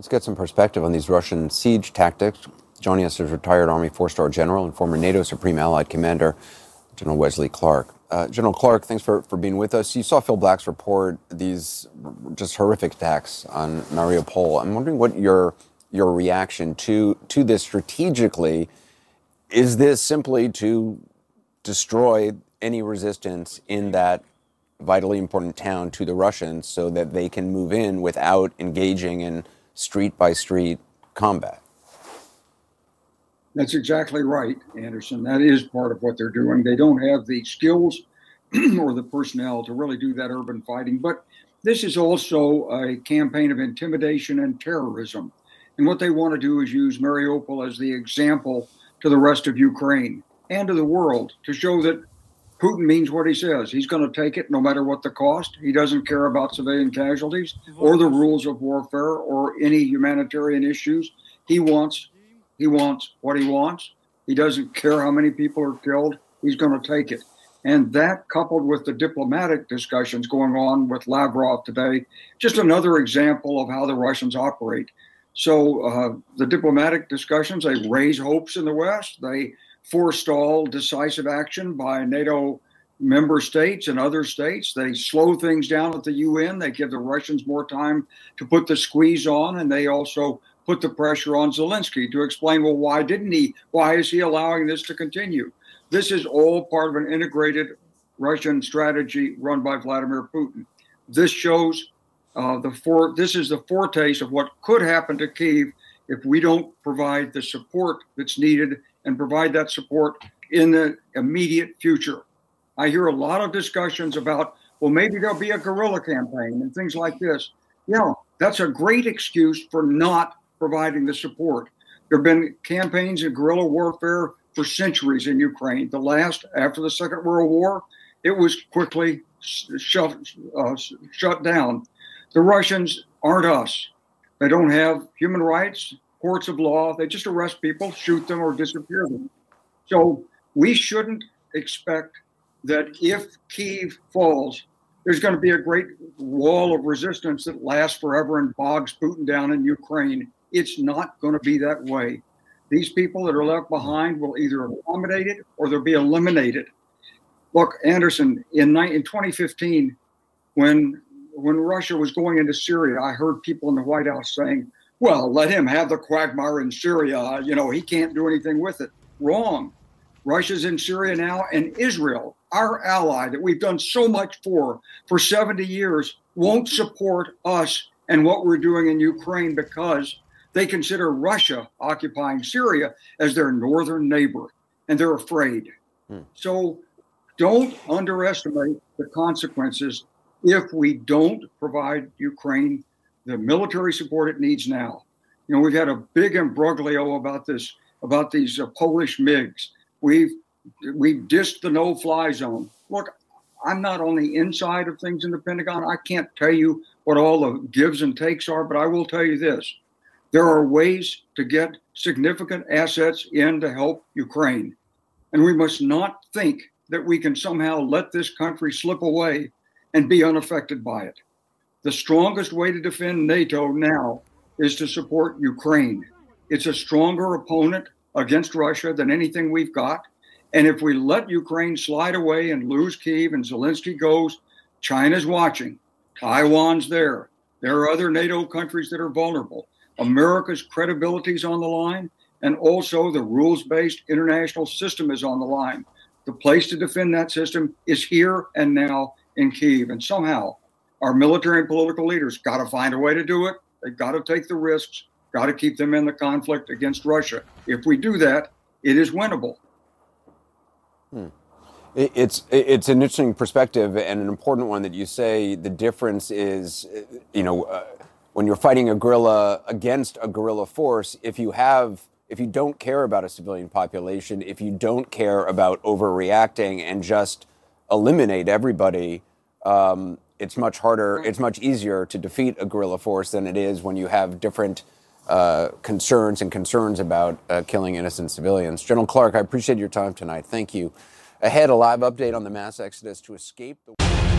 Let's get some perspective on these Russian siege tactics. Joining us is retired Army four star general and former NATO Supreme Allied Commander, General Wesley Clark. Uh, General Clark, thanks for, for being with us. You saw Phil Black's report, these just horrific attacks on Mariupol. I'm wondering what your your reaction to to this strategically. Is this simply to destroy any resistance in that vitally important town to the Russians so that they can move in without engaging in street by street combat. That's exactly right, Anderson. That is part of what they're doing. They don't have the skills or the personnel to really do that urban fighting. But this is also a campaign of intimidation and terrorism. And what they want to do is use Mariupol as the example to the rest of Ukraine and to the world to show that Putin means what he says. He's going to take it no matter what the cost. He doesn't care about civilian casualties or the rules of warfare or any humanitarian issues. He wants he wants what he wants. He doesn't care how many people are killed. He's going to take it. And that coupled with the diplomatic discussions going on with Lavrov today, just another example of how the Russians operate. So uh, the diplomatic discussions, they raise hopes in the West. They forestall decisive action by NATO member states and other states. They slow things down at the UN. They give the Russians more time to put the squeeze on, and they also put the pressure on Zelensky to explain, well, why didn't he? Why is he allowing this to continue? This is all part of an integrated Russian strategy run by Vladimir Putin. This shows uh, the for this is the foretaste of what could happen to Kiev if we don't provide the support that's needed and provide that support in the immediate future. I hear a lot of discussions about, well, maybe there'll be a guerrilla campaign and things like this. Yeah, that's a great excuse for not providing the support. There have been campaigns of guerrilla warfare for centuries in Ukraine. The last, after the Second World War, it was quickly shut, uh, shut down. The Russians aren't us. They don't have human rights courts of law. They just arrest people, shoot them, or disappear them. So we shouldn't expect that if Kiev falls, there's going to be a great wall of resistance that lasts forever and bogs Putin down in Ukraine. It's not going to be that way. These people that are left behind will either accommodate it or they'll be eliminated. Look, Anderson, in, in 2015, when when Russia was going into Syria, I heard people in the White House saying, well, let him have the quagmire in Syria. You know, he can't do anything with it. Wrong. Russia's in Syria now, and Israel, our ally that we've done so much for for 70 years, won't support us and what we're doing in Ukraine because they consider Russia occupying Syria as their northern neighbor, and they're afraid. Hmm. So don't underestimate the consequences if we don't provide Ukraine the military support it needs now. You know, we've had a big imbroglio about this, about these uh, Polish MiGs. We've we've dissed the no-fly zone. Look, I'm not on the inside of things in the Pentagon. I can't tell you what all the gives and takes are, but I will tell you this: there are ways to get significant assets in to help Ukraine, and we must not think that we can somehow let this country slip away and be unaffected by it. The strongest way to defend NATO now is to support Ukraine. It's a stronger opponent against Russia than anything we've got. And if we let Ukraine slide away and lose Kiev and Zelensky goes, China's watching. Taiwan's there. There are other NATO countries that are vulnerable. America's credibility is on the line, and also the rules based international system is on the line. The place to defend that system is here and now in Kiev. And somehow, our military and political leaders got to find a way to do it. They've got to take the risks, got to keep them in the conflict against Russia. If we do that, it is winnable. Hmm. It's it's an interesting perspective and an important one that you say the difference is, you know, uh, when you're fighting a guerrilla against a guerrilla force, if you have if you don't care about a civilian population, if you don't care about overreacting and just eliminate everybody, um, it's much harder, it's much easier to defeat a guerrilla force than it is when you have different uh, concerns and concerns about uh, killing innocent civilians. General Clark, I appreciate your time tonight. Thank you. Ahead, a live update on the mass exodus to escape the.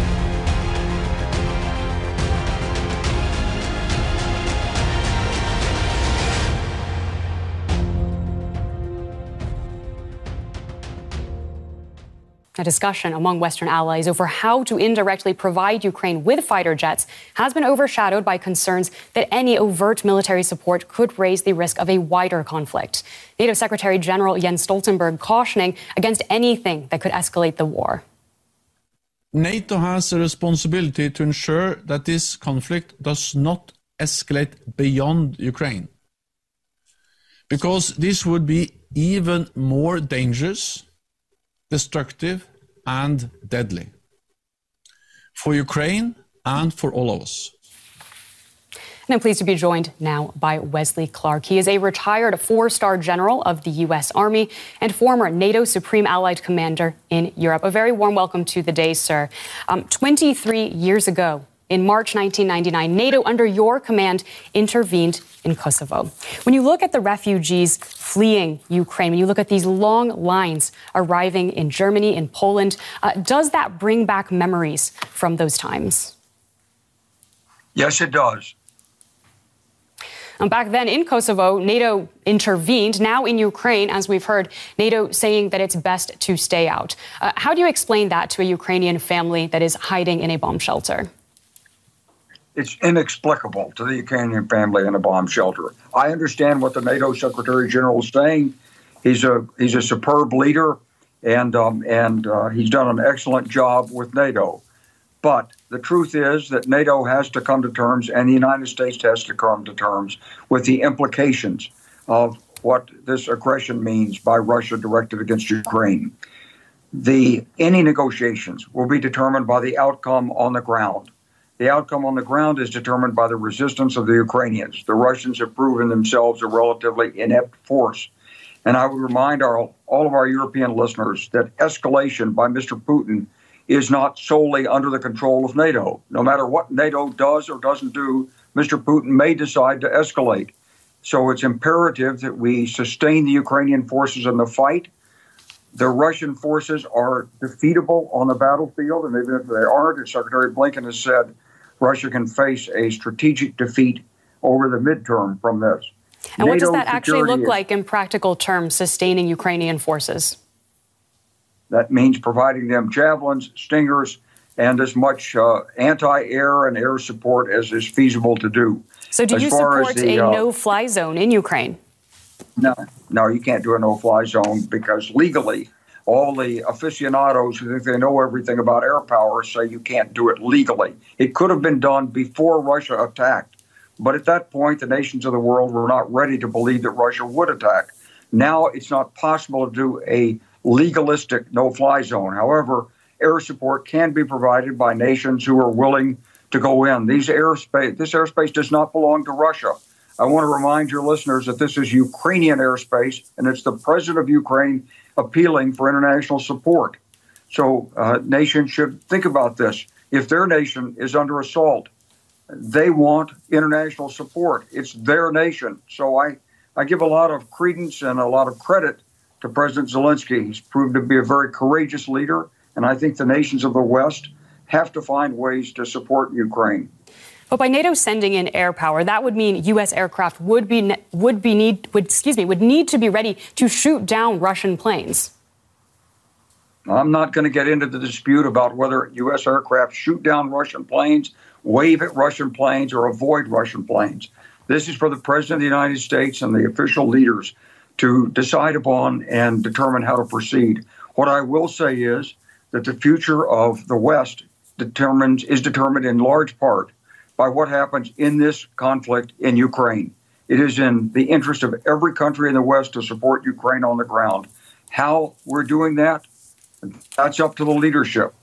A discussion among Western allies over how to indirectly provide Ukraine with fighter jets has been overshadowed by concerns that any overt military support could raise the risk of a wider conflict. NATO Secretary General Jens Stoltenberg cautioning against anything that could escalate the war. NATO has a responsibility to ensure that this conflict does not escalate beyond Ukraine. Because this would be even more dangerous, destructive, and deadly for Ukraine and for all of us. And I'm pleased to be joined now by Wesley Clark. He is a retired four star general of the U.S. Army and former NATO Supreme Allied Commander in Europe. A very warm welcome to the day, sir. Um, 23 years ago, in March 1999, NATO, under your command, intervened in Kosovo. When you look at the refugees fleeing Ukraine, when you look at these long lines arriving in Germany, in Poland, uh, does that bring back memories from those times? Yes, it does. And back then in Kosovo, NATO intervened. Now in Ukraine, as we've heard, NATO saying that it's best to stay out. Uh, how do you explain that to a Ukrainian family that is hiding in a bomb shelter? It's inexplicable to the Ukrainian family in a bomb shelter. I understand what the NATO Secretary General is saying. He's a he's a superb leader, and um, and uh, he's done an excellent job with NATO. But the truth is that NATO has to come to terms, and the United States has to come to terms with the implications of what this aggression means by Russia directed against Ukraine. The any negotiations will be determined by the outcome on the ground. The outcome on the ground is determined by the resistance of the Ukrainians. The Russians have proven themselves a relatively inept force. And I would remind our, all of our European listeners that escalation by Mr. Putin is not solely under the control of NATO. No matter what NATO does or doesn't do, Mr. Putin may decide to escalate. So it's imperative that we sustain the Ukrainian forces in the fight. The Russian forces are defeatable on the battlefield, and even if they aren't, as Secretary Blinken has said, Russia can face a strategic defeat over the midterm from this. And NATO what does that actually look like in practical terms, sustaining Ukrainian forces? That means providing them javelins, stingers, and as much uh, anti air and air support as is feasible to do. So, do as you support the, a uh, no fly zone in Ukraine? No, no, you can't do a no fly zone because legally all the aficionados who think they know everything about air power say you can't do it legally. It could have been done before Russia attacked. But at that point, the nations of the world were not ready to believe that Russia would attack. Now it's not possible to do a legalistic no fly zone. However, air support can be provided by nations who are willing to go in. These airspace, this airspace does not belong to Russia. I want to remind your listeners that this is Ukrainian airspace, and it's the president of Ukraine appealing for international support. So uh, nations should think about this. If their nation is under assault, they want international support. It's their nation. So I, I give a lot of credence and a lot of credit to President Zelensky. He's proved to be a very courageous leader, and I think the nations of the West have to find ways to support Ukraine. But by NATO sending in air power, that would mean U.S. aircraft would be would be need would excuse me would need to be ready to shoot down Russian planes. I'm not going to get into the dispute about whether U.S. aircraft shoot down Russian planes, wave at Russian planes, or avoid Russian planes. This is for the President of the United States and the official leaders to decide upon and determine how to proceed. What I will say is that the future of the West determines is determined in large part by what happens in this conflict in Ukraine. It is in the interest of every country in the West to support Ukraine on the ground. How we're doing that, that's up to the leadership.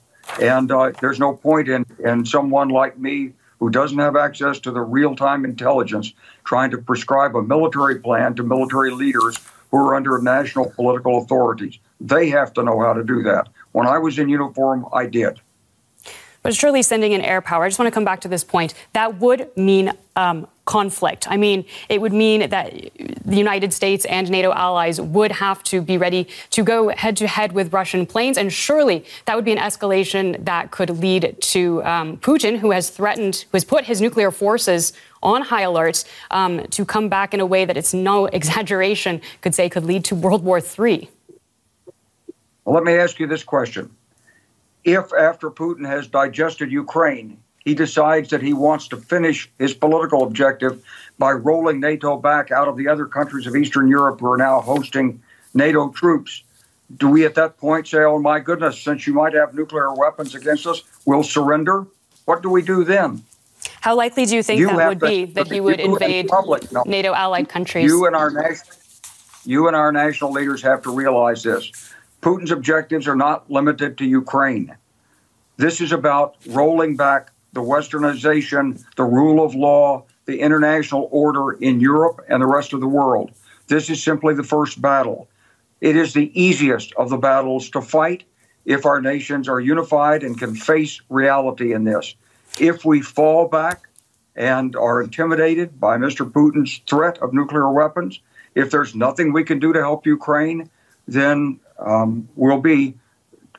And uh, there's no point in, in someone like me who doesn't have access to the real time intelligence trying to prescribe a military plan to military leaders who are under national political authorities. They have to know how to do that. When I was in uniform, I did. But surely sending in air power, I just want to come back to this point, that would mean um, conflict. I mean, it would mean that the United States and NATO allies would have to be ready to go head to head with Russian planes. And surely that would be an escalation that could lead to um, Putin, who has threatened, who has put his nuclear forces on high alert um, to come back in a way that it's no exaggeration, could say could lead to World War III. Well, let me ask you this question if after Putin has digested Ukraine, he decides that he wants to finish his political objective by rolling NATO back out of the other countries of Eastern Europe who are now hosting NATO troops. Do we at that point say, oh my goodness, since you might have nuclear weapons against us, we'll surrender? What do we do then? How likely do you think You that would to- be that he would invade public, no. NATO allied countries? You and our national, you and our national leaders have to realize this. Putin's objectives are not limited to Ukraine. This is about rolling back the westernization, the rule of law, the international order in Europe and the rest of the world. This is simply the first battle. It is the easiest of the battles to fight if our nations are unified and can face reality in this. If we fall back and are intimidated by Mr. Putin's threat of nuclear weapons, if there's nothing we can do to help Ukraine, then um, we'll be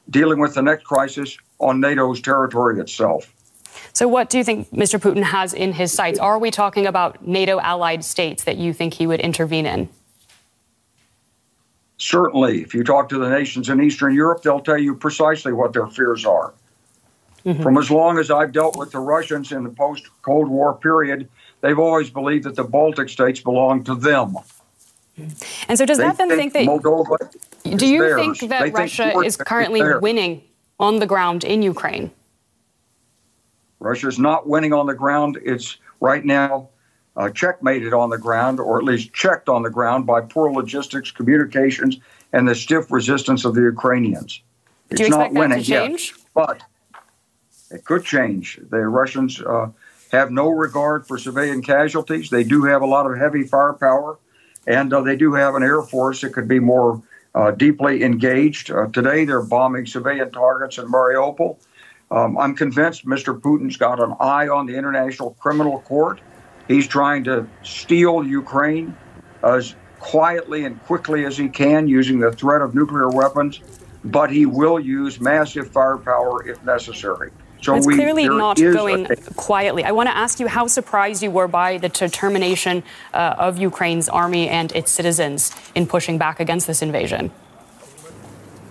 dealing with the next crisis on NATO's territory itself. So, what do you think Mr. Putin has in his sights? Are we talking about NATO allied states that you think he would intervene in? Certainly, if you talk to the nations in Eastern Europe, they'll tell you precisely what their fears are. From as long as I've dealt with the Russians in the post Cold War period, they've always believed that the Baltic states belong to them. And so, does They that then think that? Moldova Do you theirs. think that They Russia Georgia is currently theirs. winning on the ground in Ukraine? Russia's not winning on the ground. It's right now uh, checkmated on the ground, or at least checked on the ground by poor logistics, communications, and the stiff resistance of the Ukrainians. Do you it's not expect that winning to change? yet, but it could change. The Russians uh, have no regard for civilian casualties. They do have a lot of heavy firepower, and uh, they do have an air force that could be more uh, deeply engaged. Uh, today, they're bombing civilian targets in Mariupol. Um, I'm convinced Mr. Putin's got an eye on the International Criminal Court. He's trying to steal Ukraine as quietly and quickly as he can using the threat of nuclear weapons, but he will use massive firepower if necessary. So It's we, clearly not going quietly. I want to ask you how surprised you were by the determination uh, of Ukraine's army and its citizens in pushing back against this invasion.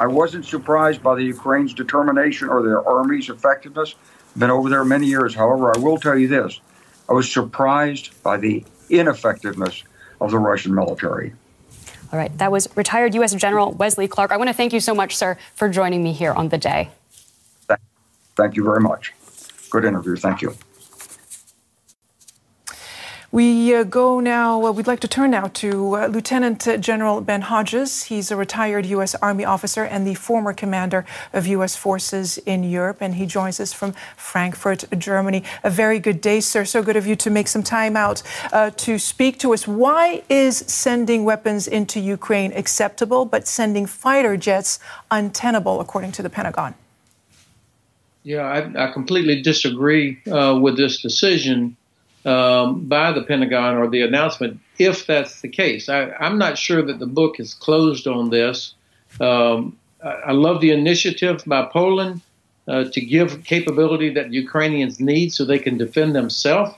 I wasn't surprised by the Ukraine's determination or their army's effectiveness. I've Been over there many years. However, I will tell you this: I was surprised by the ineffectiveness of the Russian military. All right, that was retired U.S. General Wesley Clark. I want to thank you so much, sir, for joining me here on the day. Thank you very much. Good interview. Thank you. We uh, go now, uh, we'd like to turn now to uh, Lieutenant General Ben Hodges. He's a retired U.S. Army officer and the former commander of U.S. forces in Europe, and he joins us from Frankfurt, Germany. A very good day, sir. So good of you to make some time out uh, to speak to us. Why is sending weapons into Ukraine acceptable, but sending fighter jets untenable, according to the Pentagon? Yeah, I, I completely disagree uh, with this decision um, by the Pentagon or the announcement, if that's the case. I, I'm not sure that the book is closed on this. Um, I, I love the initiative by Poland uh, to give capability that Ukrainians need so they can defend themselves.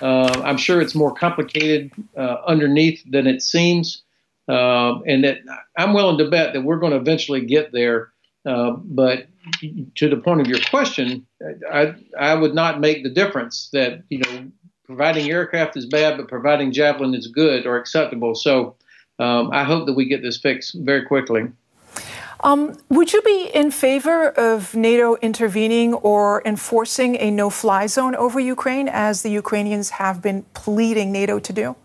Uh, I'm sure it's more complicated uh, underneath than it seems, uh, and that I'm willing to bet that we're going to eventually get there. Uh, but to the point of your question, I, I would not make the difference that you know providing aircraft is bad, but providing javelin is good or acceptable. So um, I hope that we get this fixed very quickly. Um, would you be in favor of NATO intervening or enforcing a no fly zone over Ukraine, as the Ukrainians have been pleading NATO to do?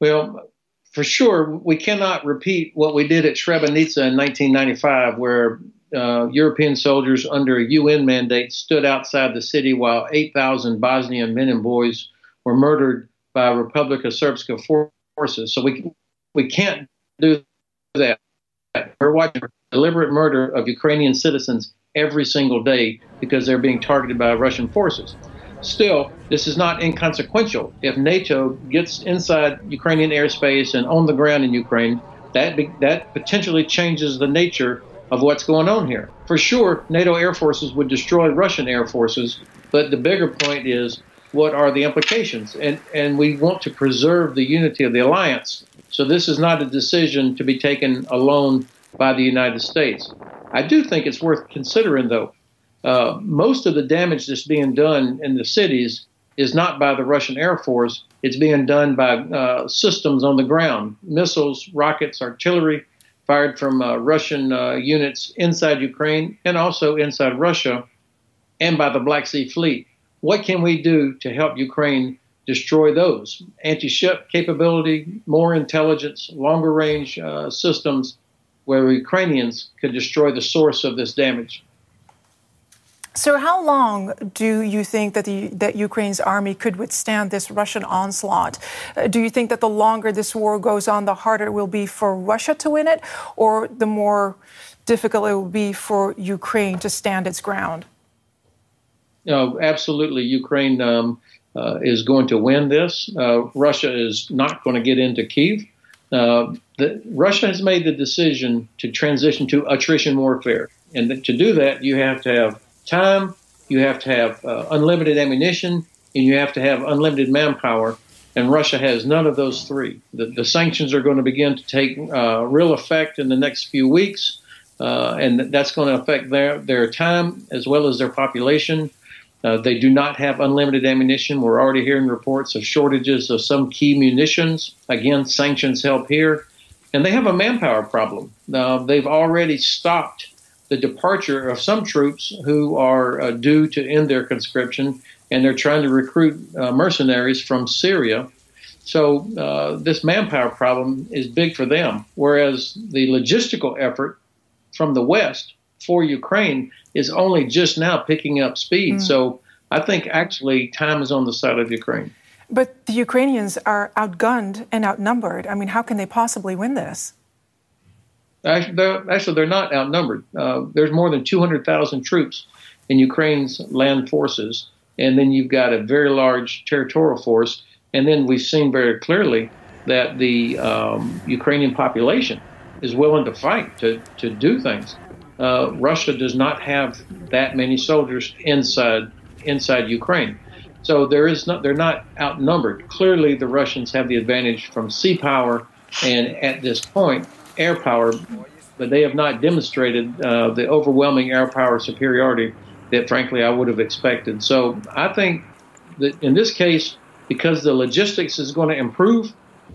Well, for sure, we cannot repeat what we did at Srebrenica in 1995, where uh, European soldiers under a UN mandate stood outside the city while 8,000 Bosnian men and boys were murdered by Republika Srpska forces. So we we can't do that. We're watching deliberate murder of Ukrainian citizens every single day because they're being targeted by Russian forces. Still, this is not inconsequential. If NATO gets inside Ukrainian airspace and on the ground in Ukraine, that be, that potentially changes the nature of what's going on here. For sure, NATO air forces would destroy Russian air forces, but the bigger point is what are the implications? And and we want to preserve the unity of the alliance. So this is not a decision to be taken alone by the United States. I do think it's worth considering, though. Uh, most of the damage that's being done in the cities is not by the Russian Air Force. It's being done by uh, systems on the ground missiles, rockets, artillery fired from uh, Russian uh, units inside Ukraine and also inside Russia, and by the Black Sea Fleet. What can we do to help Ukraine destroy those? Anti ship capability, more intelligence, longer range uh, systems where Ukrainians could destroy the source of this damage. So, how long do you think that the that Ukraine's army could withstand this Russian onslaught? Uh, do you think that the longer this war goes on, the harder it will be for Russia to win it, or the more difficult it will be for Ukraine to stand its ground? No, absolutely. Ukraine um, uh, is going to win this. Uh, Russia is not going to get into Kiev. Uh, the, Russia has made the decision to transition to attrition warfare, and to do that, you have to have time, you have to have uh, unlimited ammunition, and you have to have unlimited manpower. And Russia has none of those three. The, the sanctions are going to begin to take uh, real effect in the next few weeks, uh, and that's going to affect their, their time as well as their population. Uh, they do not have unlimited ammunition. We're already hearing reports of shortages of some key munitions. Again, sanctions help here. And they have a manpower problem. They've already stopped the departure of some troops who are uh, due to end their conscription, and they're trying to recruit uh, mercenaries from Syria. So uh, this manpower problem is big for them, whereas the logistical effort from the West for Ukraine is only just now picking up speed. Mm. So I think actually time is on the side of Ukraine. But the Ukrainians are outgunned and outnumbered. I mean, how can they possibly win this? Actually, they're, actually, they're not outnumbered. Uh, there's more than 200,000 troops in Ukraine's land forces, and then you've got a very large territorial force. And then we've seen very clearly that the um, Ukrainian population is willing to fight to, to do things. Uh, Russia does not have that many soldiers inside inside Ukraine, so there is not they're not outnumbered. Clearly, the Russians have the advantage from sea power, and at this point, air power, but they have not demonstrated uh, the overwhelming air power superiority that, frankly, I would have expected. So I think that in this case, because the logistics is going to improve,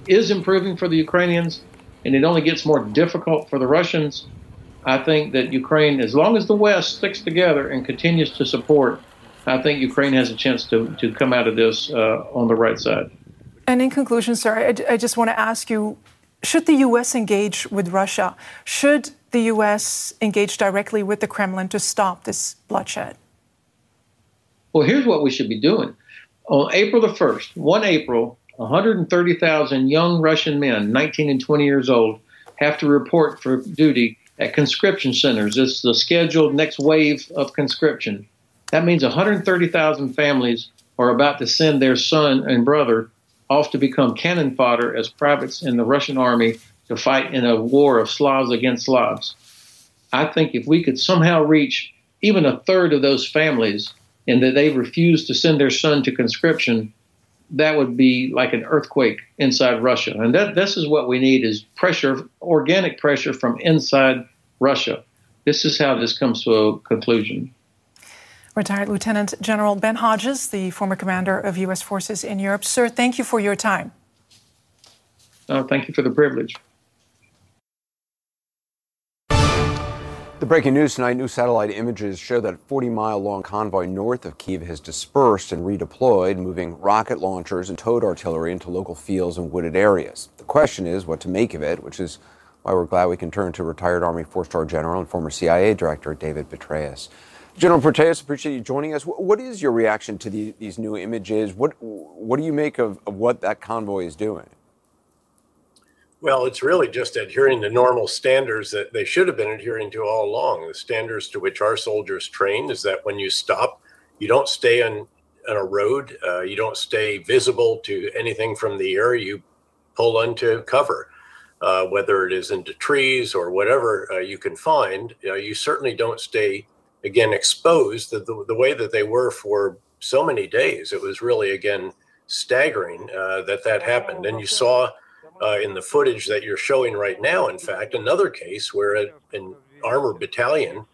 is improving for the Ukrainians, and it only gets more difficult for the Russians. I think that Ukraine, as long as the West sticks together and continues to support, I think Ukraine has a chance to, to come out of this uh, on the right side. And in conclusion, sir, I, I just want to ask you should the U.S. engage with Russia? Should the U.S. engage directly with the Kremlin to stop this bloodshed? Well, here's what we should be doing. On April the 1st, 1 April, 130,000 young Russian men, 19 and 20 years old, have to report for duty at conscription centers. It's the scheduled next wave of conscription. That means 130,000 families are about to send their son and brother off to become cannon fodder as privates in the Russian army to fight in a war of Slavs against Slavs. I think if we could somehow reach even a third of those families and that they refuse to send their son to conscription, that would be like an earthquake inside Russia. And that this is what we need is pressure, organic pressure from inside Russia. This is how this comes to a conclusion. Retired Lieutenant General Ben Hodges, the former commander of U.S. forces in Europe. Sir, thank you for your time. Uh, thank you for the privilege. The breaking news tonight new satellite images show that a 40 mile long convoy north of Kiev has dispersed and redeployed, moving rocket launchers and towed artillery into local fields and wooded areas. The question is what to make of it, which is why we're glad we can turn to retired Army four star general and former CIA director David Petraeus. General Petraeus, appreciate you joining us. What is your reaction to the, these new images? What what do you make of, of what that convoy is doing? Well, it's really just adhering to normal standards that they should have been adhering to all along. The standards to which our soldiers train is that when you stop, you don't stay on, on a road, uh, you don't stay visible to anything from the air, you pull into cover. Uh, whether it is into trees or whatever uh, you can find, you certainly don't stay again exposed the, the, the, way that they were for so many days. It was really again staggering uh, that that happened. And you saw uh, in the footage that you're showing right now, in fact, another case where it, in armor battalion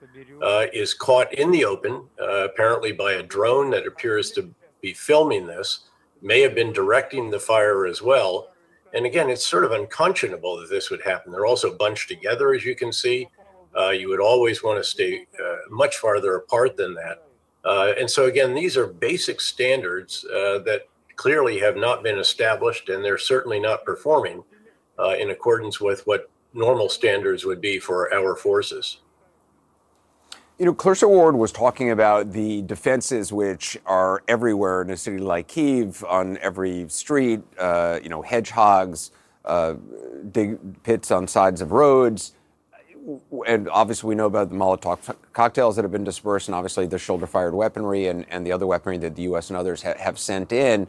uh, is caught in the open, uh, apparently by a drone that appears to be filming this, may have been directing the fire as well. And again, it's sort of unconscionable that this would happen. They're also bunched together, as you can see. Uh, you would always want to stay uh, much farther apart than that. Uh, and so, again, these are basic standards uh, that clearly have not been established, and they're certainly not performing uh, in accordance with what normal standards would be for our forces. You know, Clarissa Ward was talking about the defenses which are everywhere in a city like Kiev, on every street, uh, you know, hedgehogs, dig pits on sides of roads. And obviously, we know about the Molotov cocktails that have been dispersed, and obviously the shoulder fired weaponry and, and the other weaponry that the U.S. and others ha- have sent in.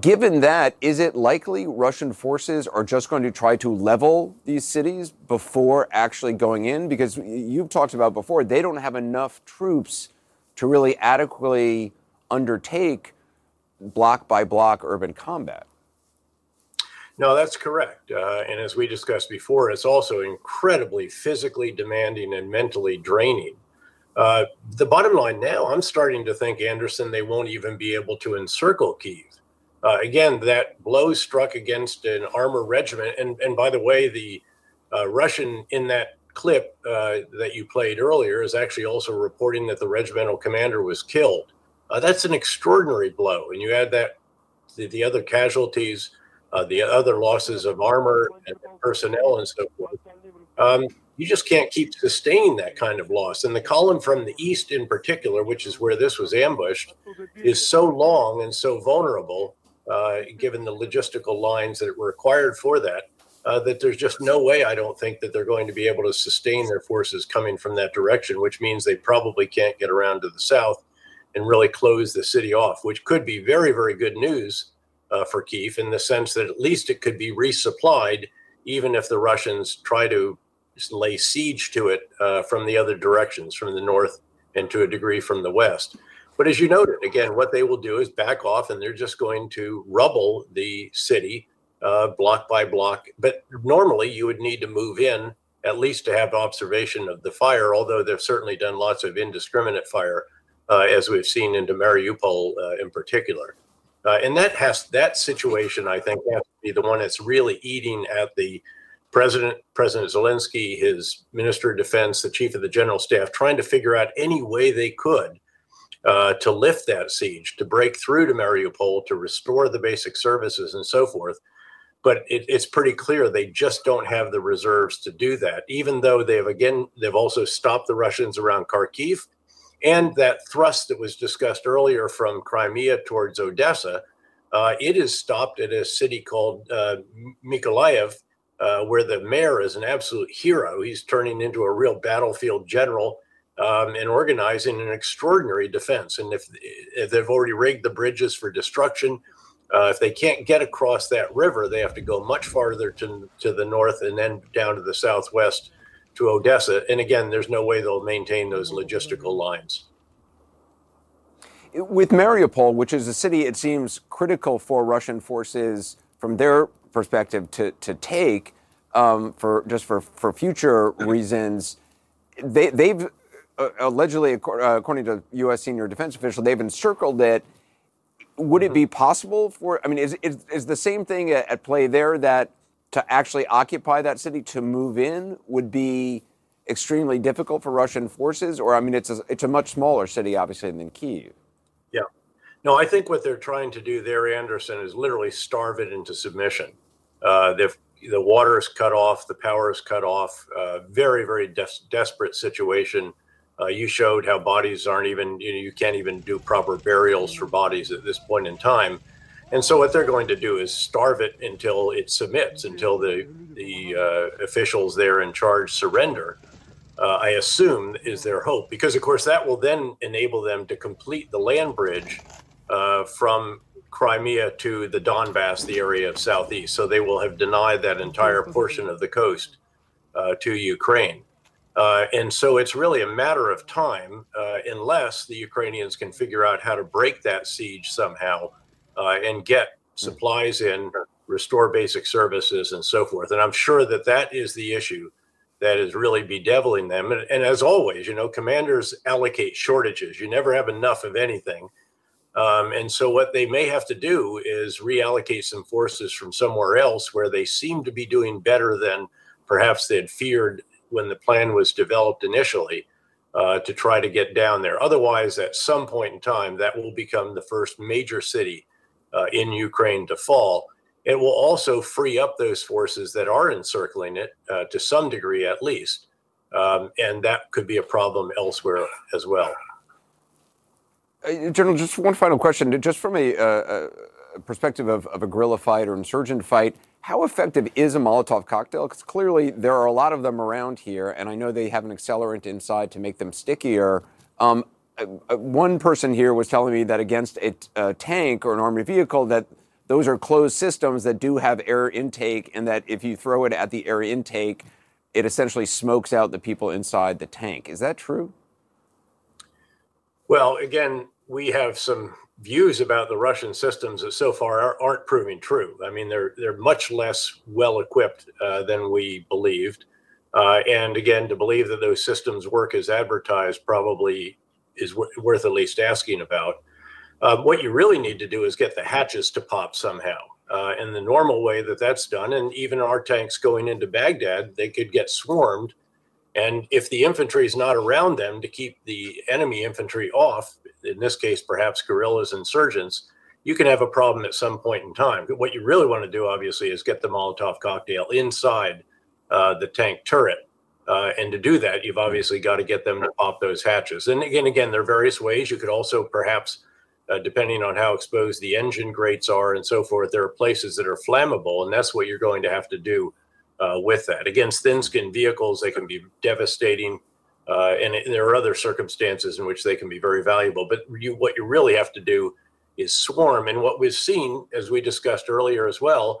Given that, is it likely Russian forces are just going to try to level these cities before actually going in? Because you've talked about before, they don't have enough troops to really adequately undertake block by block urban combat. No, that's correct. Uh, and as we discussed before, it's also incredibly physically demanding and mentally draining. Uh, the bottom line now, I'm starting to think, Anderson, they won't even be able to encircle Kiev. Uh, again, that blow struck against an armor regiment. And, and by the way, the uh, Russian in that clip uh, that you played earlier is actually also reporting that the regimental commander was killed. Uh, that's an extraordinary blow. And you add that the, the other casualties, uh, the other losses of armor and personnel and so forth. Um, you just can't keep sustaining that kind of loss. And the column from the east, in particular, which is where this was ambushed, is so long and so vulnerable uh, given the logistical lines that were required for that, uh, that there's just no way I don't think that they're going to be able to sustain their forces coming from that direction, which means they probably can't get around to the south and really close the city off, which could be very, very good news uh, for Kiev in the sense that at least it could be resupplied, even if the Russians try to lay siege to it uh, from the other directions, from the north and to a degree from the west. But as you noted, again, what they will do is back off and they're just going to rubble the city uh, block by block. But normally you would need to move in at least to have observation of the fire, although they've certainly done lots of indiscriminate fire, uh, as we've seen into Mariupol uh, in particular. Uh, and that has that situation, I think, has to be the one that's really eating at the president, President Zelensky, his minister of defense, the chief of the general staff, trying to figure out any way they could uh, to lift that siege, to break through to Mariupol, to restore the basic services and so forth. But it, it's pretty clear they just don't have the reserves to do that, even though they've again, they've also stopped the Russians around Kharkiv. And that thrust that was discussed earlier from Crimea towards Odessa, uh, it is stopped at a city called uh, Mykolaiv, uh, where the mayor is an absolute hero. He's turning into a real battlefield general um, and organizing an extraordinary defense. And if, if they've already rigged the bridges for destruction, uh, if they can't get across that river, they have to go much farther to, to the north and then down to the southwest to Odessa. And again, there's no way they'll maintain those logistical lines. With Mariupol, which is a city it seems critical for Russian forces from their perspective to, to take um, for just for, for future reasons, they, they've uh, allegedly, uh, according to U.S. senior defense official, they've encircled it. Would it be possible for? I mean, is is, is the same thing at, at play there that to actually occupy that city to move in would be extremely difficult for Russian forces? Or I mean, it's a, it's a much smaller city, obviously, than Kiev. Yeah. No, I think what they're trying to do there, Anderson, is literally starve it into submission. Uh, the water is cut off, the power is cut off. Uh, very, very des- desperate situation. Uh, you showed how bodies aren't even, you know, you can't even do proper burials for bodies at this point in time. And so what they're going to do is starve it until it submits, until the the uh, officials there in charge surrender. Uh, I assume is their hope, because of course that will then enable them to complete the land bridge uh, from Crimea to the Donbass, the area of southeast. So they will have denied that entire portion of the coast uh, to Ukraine. Uh, and so it's really a matter of time, uh, unless the Ukrainians can figure out how to break that siege somehow uh, and get supplies in, restore basic services, and so forth. And I'm sure that that is the issue that is really bedeviling them. And, and, as always, you know, commanders allocate shortages. You never have enough of anything. Um, and so, what they may have to do is reallocate some forces from somewhere else where they seem to be doing better than perhaps they had feared when the plan was developed initially uh, to try to get down there. Otherwise, at some point in time, that will become the first major city uh, in Ukraine to fall. It will also free up those forces that are encircling it uh, to some degree, at least. Um, and that could be a problem elsewhere as well. Uh, General, just one final question. Just from a, uh, a perspective of, of, a guerrilla fight or insurgent fight, how effective is a Molotov cocktail? Because clearly there are a lot of them around here, and I know they have an accelerant inside to make them stickier. Um, one person here was telling me that against a, a tank or an armored vehicle, that those are closed systems that do have air intake, and that if you throw it at the air intake, it essentially smokes out the people inside the tank. Is that true? Well, again, we have some views about the Russian systems that so far aren't proving true. I mean, they're they're much less well equipped uh, than we believed, uh, and again, to believe that those systems work as advertised probably is w- worth at least asking about. Um, what you really need to do is get the hatches to pop somehow. Uh, and the normal way that that's done, and even our tanks going into Baghdad, they could get swarmed. And if the infantry is not around them to keep the enemy infantry off, in this case, perhaps guerrillas, insurgents, you can have a problem at some point in time. What you really want to do, obviously, is get the Molotov cocktail inside uh, the tank turret. Uh, and to do that, you've obviously got to get them to pop those hatches. And again, again, there are various ways. You could also perhaps uh, depending on how exposed the engine grates are and so forth. There are places that are flammable, and that's what you're going to have to do uh, with that. Against thin skinned vehicles, they can be devastating, uh, and there are other circumstances in which they can be very valuable. But you, what you really have to do is swarm. And what we've seen, as we discussed earlier as well,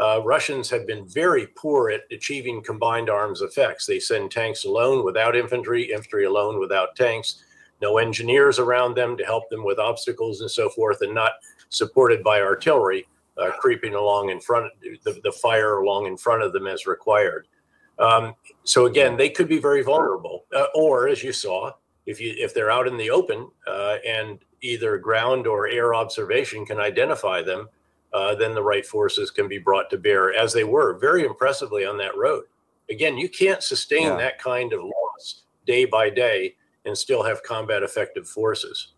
uh, Russians have been very poor at achieving combined arms effects. They send tanks alone without infantry, infantry alone without tanks no engineers around them to help them with obstacles and so forth, and not supported by artillery uh, creeping along in front, the, the fire along in front of them as required. Um, so again, they could be very vulnerable. Uh, or as you saw, if you if they're out in the open uh, and either ground or air observation can identify them, uh, then the right forces can be brought to bear, as they were very impressively on that road. Again, you can't sustain yeah. that kind of loss day by day and still have combat effective forces.